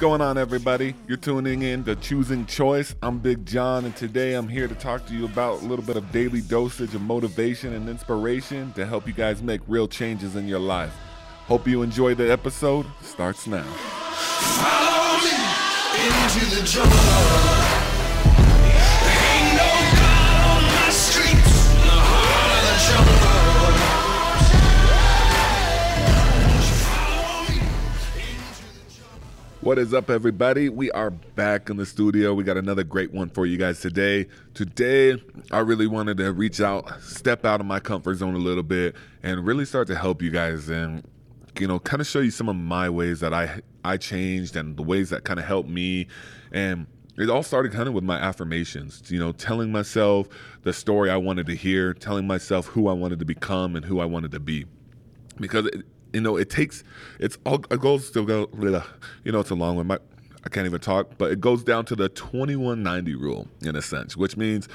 going on, everybody? You're tuning in to Choosing Choice. I'm Big John, and today I'm here to talk to you about a little bit of daily dosage of motivation and inspiration to help you guys make real changes in your life. Hope you enjoy the episode. Starts now. Follow me into the jungle. What is up, everybody? We are back in the studio. We got another great one for you guys today. Today, I really wanted to reach out, step out of my comfort zone a little bit, and really start to help you guys and you know, kind of show you some of my ways that I I changed and the ways that kind of helped me. And it all started kind of with my affirmations, you know, telling myself the story I wanted to hear, telling myself who I wanted to become and who I wanted to be because it, you know it takes it's all it goes to go you know it's a long one my I can't even talk but it goes down to the 2190 rule in a sense which means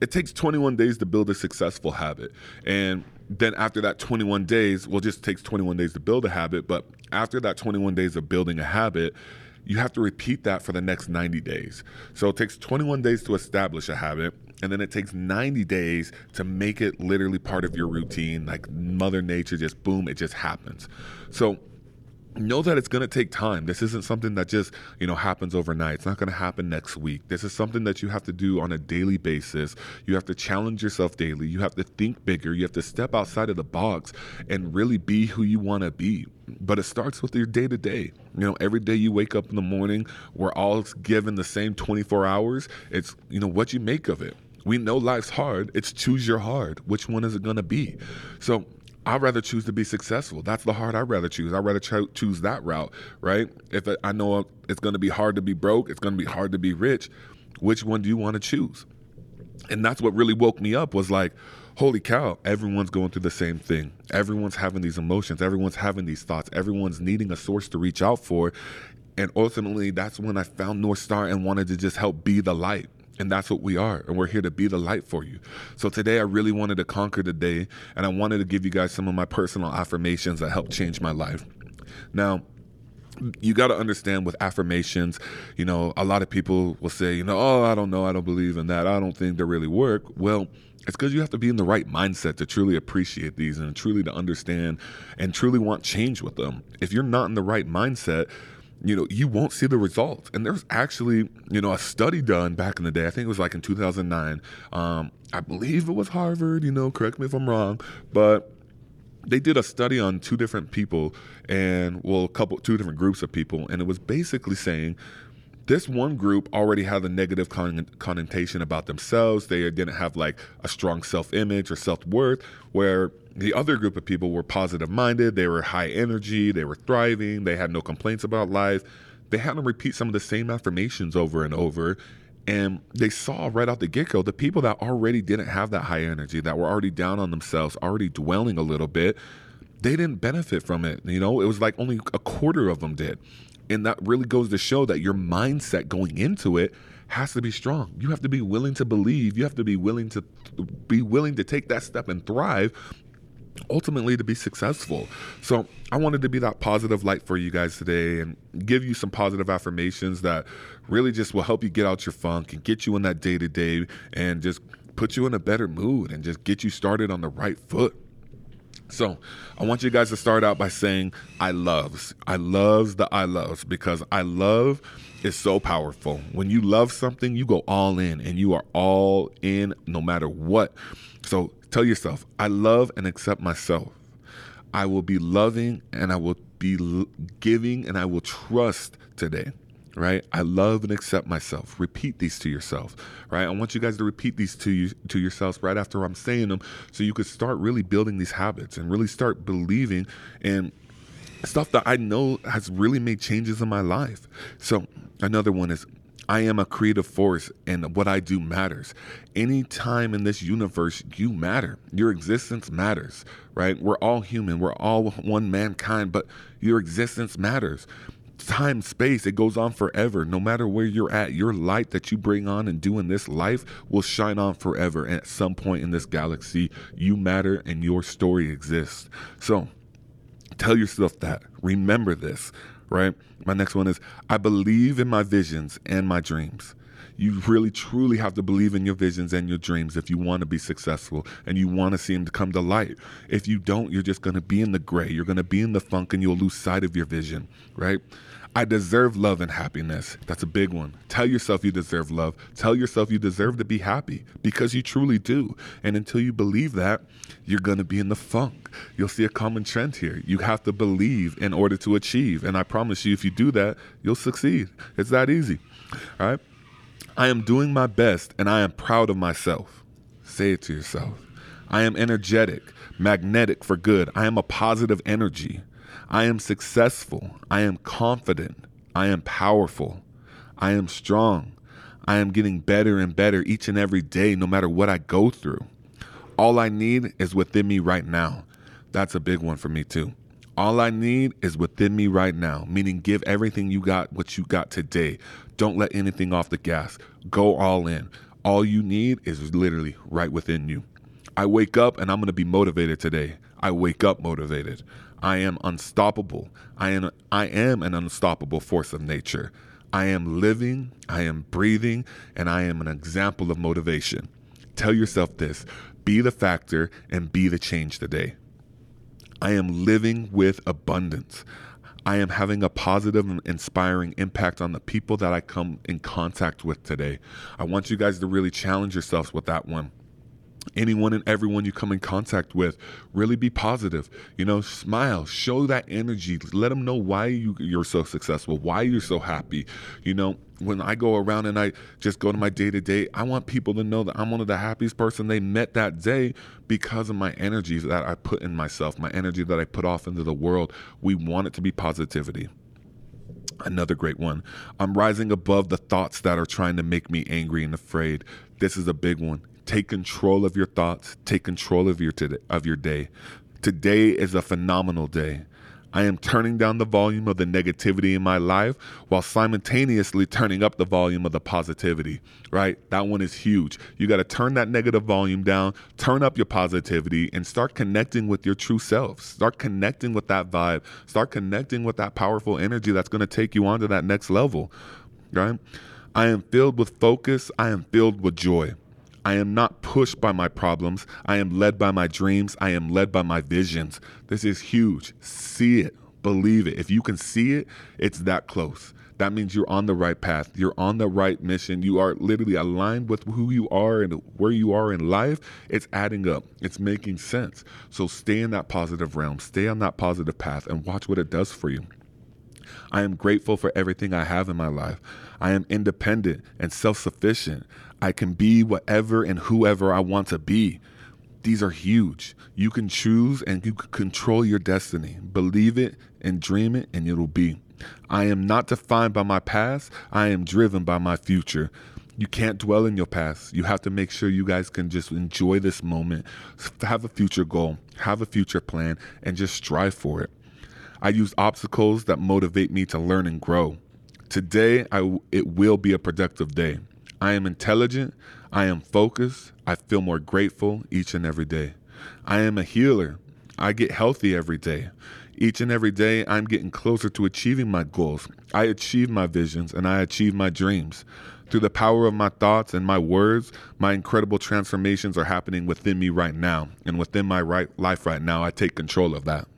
it takes 21 days to build a successful habit. And then after that 21 days well just takes 21 days to build a habit but after that 21 days of building a habit you have to repeat that for the next 90 days. So it takes 21 days to establish a habit, and then it takes 90 days to make it literally part of your routine. Like Mother Nature, just boom, it just happens. So know that it's going to take time. This isn't something that just, you know, happens overnight. It's not going to happen next week. This is something that you have to do on a daily basis. You have to challenge yourself daily. You have to think bigger. You have to step outside of the box and really be who you want to be. But it starts with your day to day. You know, every day you wake up in the morning, we're all given the same 24 hours. It's, you know, what you make of it. We know life's hard. It's choose your hard. Which one is it going to be? So I'd rather choose to be successful. That's the hard I'd rather choose. I'd rather cho- choose that route, right? If I know it's going to be hard to be broke, it's going to be hard to be rich, which one do you want to choose? And that's what really woke me up was like, holy cow, everyone's going through the same thing. Everyone's having these emotions, everyone's having these thoughts, everyone's needing a source to reach out for. And ultimately, that's when I found North Star and wanted to just help be the light. And that's what we are. And we're here to be the light for you. So today, I really wanted to conquer the day. And I wanted to give you guys some of my personal affirmations that helped change my life. Now, you got to understand with affirmations, you know, a lot of people will say, you know, oh, I don't know, I don't believe in that, I don't think they really work. Well, it's because you have to be in the right mindset to truly appreciate these and truly to understand and truly want change with them. If you're not in the right mindset, you know, you won't see the results. And there's actually, you know, a study done back in the day. I think it was like in 2009. Um, I believe it was Harvard. You know, correct me if I'm wrong, but they did a study on two different people and well, a couple, two different groups of people, and it was basically saying this one group already had a negative con- connotation about themselves. They didn't have like a strong self image or self worth, where the other group of people were positive minded. They were high energy. They were thriving. They had no complaints about life. They had to repeat some of the same affirmations over and over. And they saw right out the get go the people that already didn't have that high energy, that were already down on themselves, already dwelling a little bit, they didn't benefit from it. You know, it was like only a quarter of them did. And that really goes to show that your mindset going into it has to be strong. You have to be willing to believe. You have to be willing to be willing to take that step and thrive ultimately to be successful. So I wanted to be that positive light for you guys today and give you some positive affirmations that really just will help you get out your funk and get you in that day to day and just put you in a better mood and just get you started on the right foot. So I want you guys to start out by saying I loves. I loves the I loves because I love is so powerful. When you love something, you go all in and you are all in no matter what. So tell yourself, I love and accept myself. I will be loving and I will be giving and I will trust today. Right? I love and accept myself. Repeat these to yourself. Right? I want you guys to repeat these to you to yourselves right after I'm saying them so you could start really building these habits and really start believing and stuff that I know has really made changes in my life. So another one is I am a creative force and what I do matters. Any time in this universe, you matter. Your existence matters, right? We're all human, we're all one mankind, but your existence matters. Time, space, it goes on forever. No matter where you're at, your light that you bring on and do in this life will shine on forever. And at some point in this galaxy, you matter and your story exists. So, Tell yourself that. Remember this. Right? My next one is I believe in my visions and my dreams. You really truly have to believe in your visions and your dreams if you want to be successful and you want to see them come to light. If you don't, you're just going to be in the gray. You're going to be in the funk and you'll lose sight of your vision, right? I deserve love and happiness. That's a big one. Tell yourself you deserve love. Tell yourself you deserve to be happy because you truly do. And until you believe that, you're going to be in the funk. You'll see a common trend here. You have to believe in order to achieve. And I promise you, if you do that, you'll succeed. It's that easy. All right. I am doing my best and I am proud of myself. Say it to yourself. I am energetic, magnetic for good. I am a positive energy. I am successful. I am confident. I am powerful. I am strong. I am getting better and better each and every day, no matter what I go through. All I need is within me right now. That's a big one for me, too. All I need is within me right now, meaning give everything you got, what you got today. Don't let anything off the gas. Go all in. All you need is literally right within you. I wake up and I'm going to be motivated today. I wake up motivated. I am unstoppable. I am I am an unstoppable force of nature. I am living, I am breathing, and I am an example of motivation. Tell yourself this, be the factor and be the change today. I am living with abundance. I am having a positive and inspiring impact on the people that I come in contact with today. I want you guys to really challenge yourselves with that one anyone and everyone you come in contact with really be positive you know smile show that energy let them know why you, you're so successful why you're so happy you know when i go around and i just go to my day to day i want people to know that i'm one of the happiest person they met that day because of my energies that i put in myself my energy that i put off into the world we want it to be positivity Another great one. I'm rising above the thoughts that are trying to make me angry and afraid. This is a big one. Take control of your thoughts. Take control of your today, of your day. Today is a phenomenal day. I am turning down the volume of the negativity in my life while simultaneously turning up the volume of the positivity, right? That one is huge. You got to turn that negative volume down, turn up your positivity, and start connecting with your true self. Start connecting with that vibe. Start connecting with that powerful energy that's going to take you on to that next level, right? I am filled with focus. I am filled with joy. I am not pushed by my problems. I am led by my dreams. I am led by my visions. This is huge. See it, believe it. If you can see it, it's that close. That means you're on the right path. You're on the right mission. You are literally aligned with who you are and where you are in life. It's adding up, it's making sense. So stay in that positive realm, stay on that positive path, and watch what it does for you. I am grateful for everything I have in my life. I am independent and self sufficient. I can be whatever and whoever I want to be. These are huge. You can choose and you can control your destiny. Believe it and dream it, and it'll be. I am not defined by my past, I am driven by my future. You can't dwell in your past. You have to make sure you guys can just enjoy this moment, have a future goal, have a future plan, and just strive for it. I use obstacles that motivate me to learn and grow. Today, I, it will be a productive day. I am intelligent. I am focused. I feel more grateful each and every day. I am a healer. I get healthy every day. Each and every day, I'm getting closer to achieving my goals. I achieve my visions and I achieve my dreams. Through the power of my thoughts and my words, my incredible transformations are happening within me right now. And within my right life right now, I take control of that.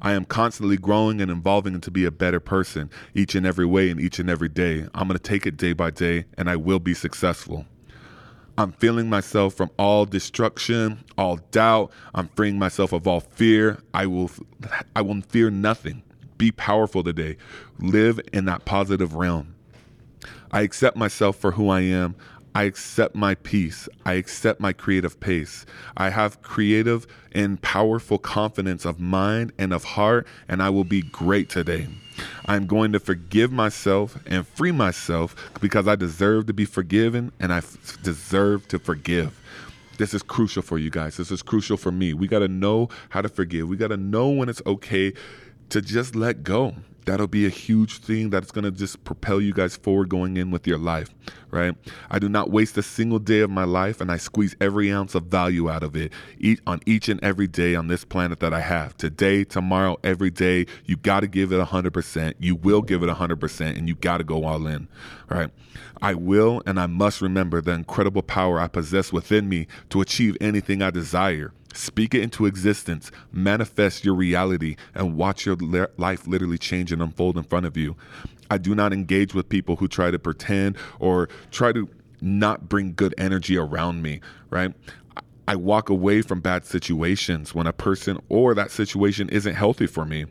I am constantly growing and evolving to be a better person each and every way and each and every day. I'm going to take it day by day and I will be successful. I'm feeling myself from all destruction, all doubt. I'm freeing myself of all fear. I will I will fear nothing. Be powerful today. Live in that positive realm. I accept myself for who I am. I accept my peace. I accept my creative pace. I have creative and powerful confidence of mind and of heart, and I will be great today. I'm going to forgive myself and free myself because I deserve to be forgiven and I f- deserve to forgive. This is crucial for you guys. This is crucial for me. We got to know how to forgive. We got to know when it's okay to just let go that'll be a huge thing that's going to just propel you guys forward going in with your life right? I do not waste a single day of my life and I squeeze every ounce of value out of it each, on each and every day on this planet that I have. Today, tomorrow, every day, you got to give it 100%. You will give it 100% and you got to go all in, right? I will and I must remember the incredible power I possess within me to achieve anything I desire. Speak it into existence, manifest your reality, and watch your li- life literally change and unfold in front of you. I do not engage with people who try to pretend or try to not bring good energy around me, right? I walk away from bad situations when a person or that situation isn't healthy for me.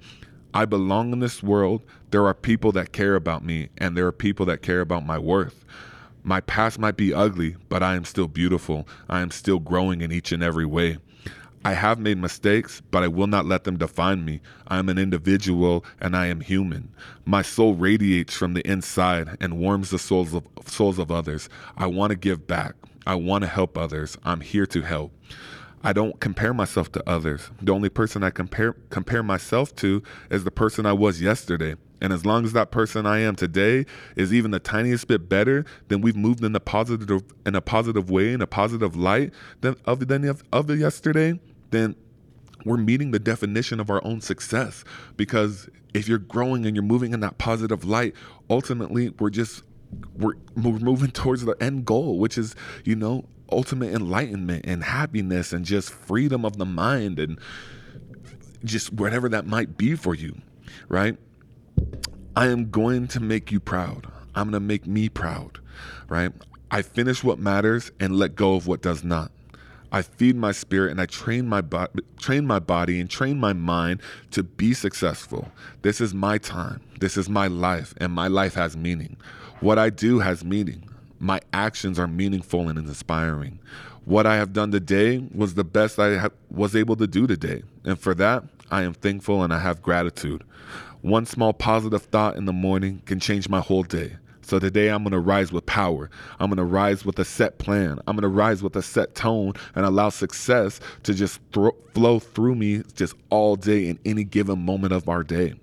I belong in this world. There are people that care about me, and there are people that care about my worth. My past might be ugly, but I am still beautiful. I am still growing in each and every way. I have made mistakes, but I will not let them define me. I am an individual and I am human. My soul radiates from the inside and warms the souls of souls of others. I want to give back. I want to help others. I'm here to help. I don't compare myself to others. The only person I compare compare myself to is the person I was yesterday. And as long as that person I am today is even the tiniest bit better, then we've moved in a positive in a positive way, in a positive light than of than of, of yesterday, then we're meeting the definition of our own success. Because if you're growing and you're moving in that positive light, ultimately we're just we're, we're moving towards the end goal, which is, you know, ultimate enlightenment and happiness and just freedom of the mind and just whatever that might be for you, right? I am going to make you proud. I'm going to make me proud, right? I finish what matters and let go of what does not. I feed my spirit and I train my bo- train my body and train my mind to be successful. This is my time. This is my life and my life has meaning. What I do has meaning. My actions are meaningful and inspiring. What I have done today was the best I ha- was able to do today. And for that, I am thankful and I have gratitude. One small positive thought in the morning can change my whole day. So today I'm going to rise with power. I'm going to rise with a set plan. I'm going to rise with a set tone and allow success to just thro- flow through me just all day in any given moment of our day.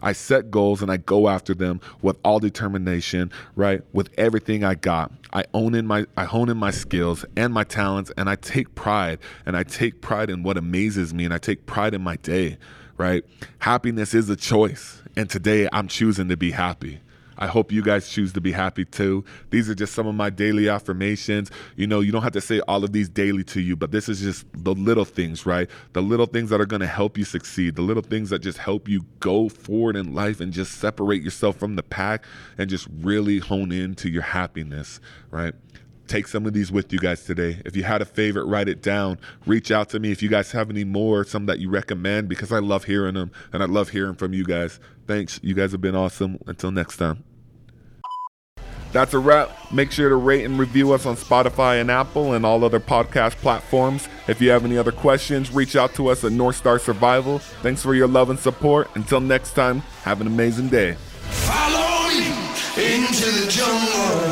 I set goals and I go after them with all determination, right? With everything I got. I own in my I hone in my skills and my talents and I take pride and I take pride in what amazes me and I take pride in my day, right? Happiness is a choice and today I'm choosing to be happy. I hope you guys choose to be happy too. These are just some of my daily affirmations. You know, you don't have to say all of these daily to you, but this is just the little things, right? The little things that are going to help you succeed, the little things that just help you go forward in life and just separate yourself from the pack and just really hone into your happiness, right? take some of these with you guys today. If you had a favorite, write it down. Reach out to me if you guys have any more, some that you recommend, because I love hearing them and I love hearing from you guys. Thanks. You guys have been awesome. Until next time. That's a wrap. Make sure to rate and review us on Spotify and Apple and all other podcast platforms. If you have any other questions, reach out to us at North Star Survival. Thanks for your love and support. Until next time, have an amazing day. Follow me into the jungle.